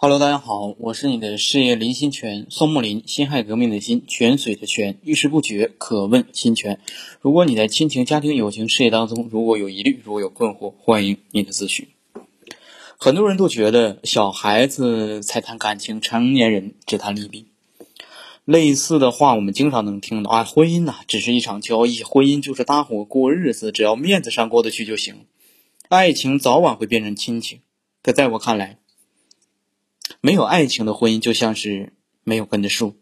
Hello，大家好，我是你的事业林心泉，宋木林，辛亥革命的辛，泉水的泉，遇事不决可问心泉。如果你在亲情、家庭、友情、事业当中如果有疑虑，如果有困惑，欢迎你的咨询。很多人都觉得小孩子才谈感情，成年人只谈利弊。类似的话我们经常能听到啊，婚姻呐只是一场交易，婚姻就是搭伙过日子，只要面子上过得去就行。爱情早晚会变成亲情，可在我看来。没有爱情的婚姻就像是没有根的树，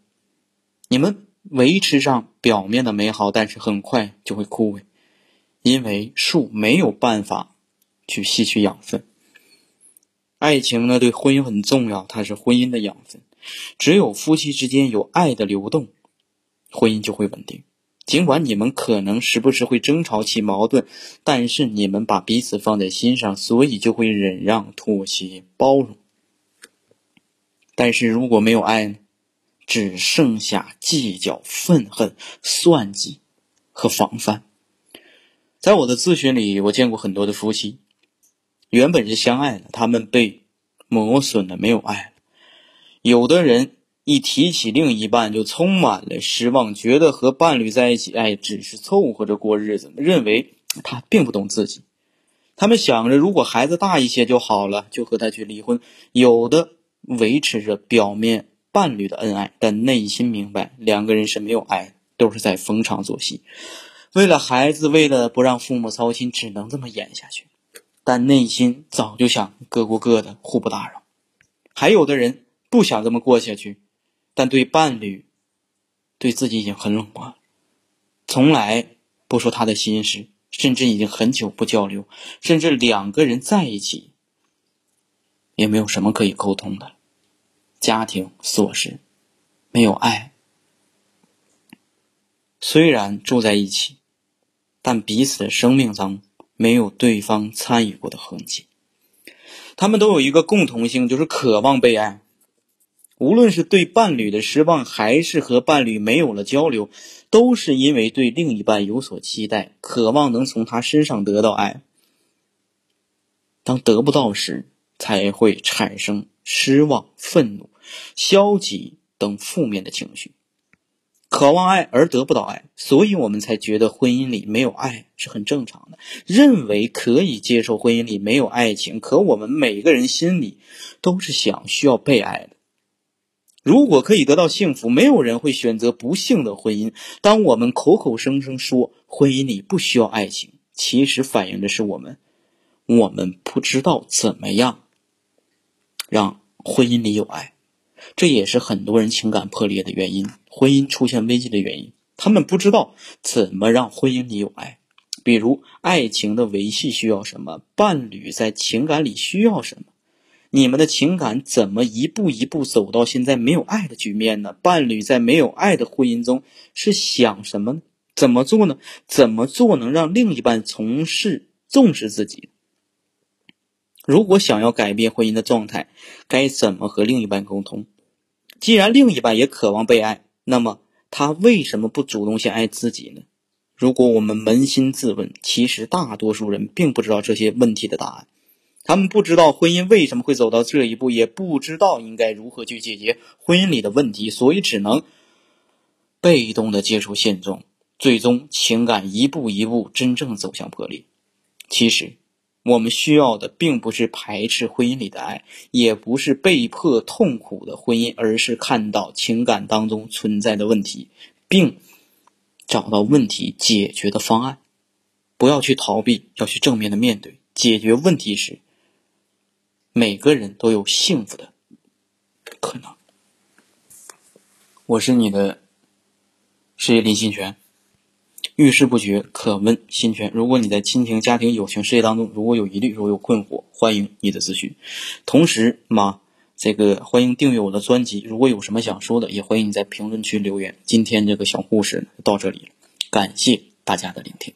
你们维持上表面的美好，但是很快就会枯萎，因为树没有办法去吸取养分。爱情呢，对婚姻很重要，它是婚姻的养分。只有夫妻之间有爱的流动，婚姻就会稳定。尽管你们可能时不时会争吵起矛盾，但是你们把彼此放在心上，所以就会忍让、妥协、包容。但是如果没有爱呢？只剩下计较、愤恨、算计和防范。在我的咨询里，我见过很多的夫妻，原本是相爱的，他们被磨损了，没有爱了。有的人一提起另一半，就充满了失望，觉得和伴侣在一起，哎，只是凑合着过日子，认为他并不懂自己。他们想着，如果孩子大一些就好了，就和他去离婚。有的。维持着表面伴侣的恩爱，但内心明白两个人是没有爱，都是在逢场作戏。为了孩子，为了不让父母操心，只能这么演下去。但内心早就想各过各的，互不打扰。还有的人不想这么过下去，但对伴侣、对自己已经很冷漠，从来不说他的心事，甚至已经很久不交流，甚至两个人在一起也没有什么可以沟通的。家庭琐事，没有爱。虽然住在一起，但彼此的生命中没有对方参与过的痕迹。他们都有一个共同性，就是渴望被爱。无论是对伴侣的失望，还是和伴侣没有了交流，都是因为对另一半有所期待，渴望能从他身上得到爱。当得不到时，才会产生。失望、愤怒、消极等负面的情绪，渴望爱而得不到爱，所以我们才觉得婚姻里没有爱是很正常的，认为可以接受婚姻里没有爱情。可我们每个人心里都是想需要被爱的。如果可以得到幸福，没有人会选择不幸的婚姻。当我们口口声声说婚姻里不需要爱情，其实反映的是我们，我们不知道怎么样。让婚姻里有爱，这也是很多人情感破裂的原因，婚姻出现危机的原因。他们不知道怎么让婚姻里有爱，比如爱情的维系需要什么，伴侣在情感里需要什么，你们的情感怎么一步一步走到现在没有爱的局面呢？伴侣在没有爱的婚姻中是想什么呢？怎么做呢？怎么做能让另一半从事重视自己？如果想要改变婚姻的状态，该怎么和另一半沟通？既然另一半也渴望被爱，那么他为什么不主动先爱自己呢？如果我们扪心自问，其实大多数人并不知道这些问题的答案。他们不知道婚姻为什么会走到这一步，也不知道应该如何去解决婚姻里的问题，所以只能被动的接受现状，最终情感一步一步真正走向破裂。其实。我们需要的并不是排斥婚姻里的爱，也不是被迫痛苦的婚姻，而是看到情感当中存在的问题，并找到问题解决的方案。不要去逃避，要去正面的面对。解决问题时，每个人都有幸福的可能。我是你的事业林心泉。遇事不决，可问心泉。如果你在亲情、家庭、友情、事业当中，如果有疑虑，如果有困惑，欢迎你的咨询。同时嘛，这个欢迎订阅我的专辑。如果有什么想说的，也欢迎你在评论区留言。今天这个小故事到这里了，感谢大家的聆听。